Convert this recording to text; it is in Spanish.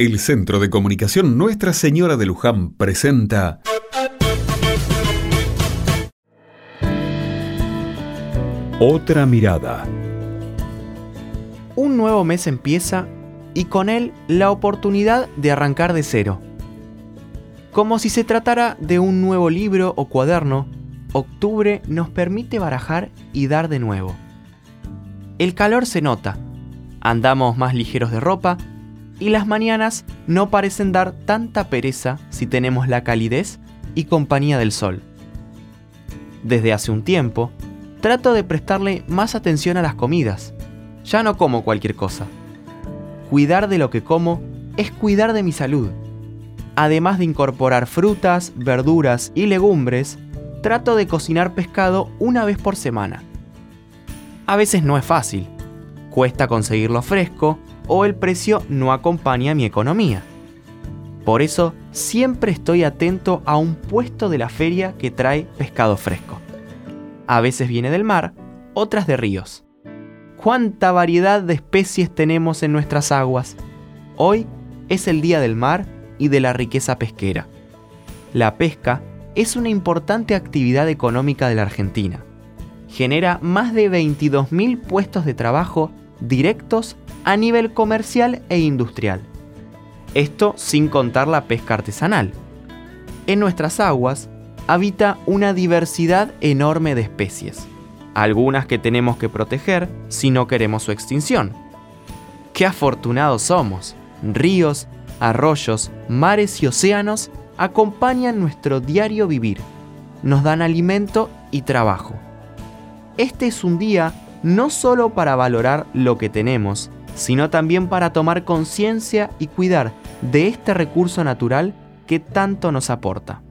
El Centro de Comunicación Nuestra Señora de Luján presenta Otra mirada. Un nuevo mes empieza y con él la oportunidad de arrancar de cero. Como si se tratara de un nuevo libro o cuaderno, octubre nos permite barajar y dar de nuevo. El calor se nota, andamos más ligeros de ropa y las mañanas no parecen dar tanta pereza si tenemos la calidez y compañía del sol. Desde hace un tiempo, trato de prestarle más atención a las comidas. Ya no como cualquier cosa. Cuidar de lo que como es cuidar de mi salud. Además de incorporar frutas, verduras y legumbres, trato de cocinar pescado una vez por semana. A veces no es fácil, cuesta conseguirlo fresco o el precio no acompaña mi economía. Por eso siempre estoy atento a un puesto de la feria que trae pescado fresco. A veces viene del mar, otras de ríos. ¿Cuánta variedad de especies tenemos en nuestras aguas? Hoy es el Día del Mar y de la riqueza pesquera. La pesca es una importante actividad económica de la Argentina. Genera más de 22.000 puestos de trabajo directos a nivel comercial e industrial. Esto sin contar la pesca artesanal. En nuestras aguas habita una diversidad enorme de especies, algunas que tenemos que proteger si no queremos su extinción. ¡Qué afortunados somos! Ríos, arroyos, mares y océanos acompañan nuestro diario vivir, nos dan alimento y trabajo. Este es un día no solo para valorar lo que tenemos, sino también para tomar conciencia y cuidar de este recurso natural que tanto nos aporta.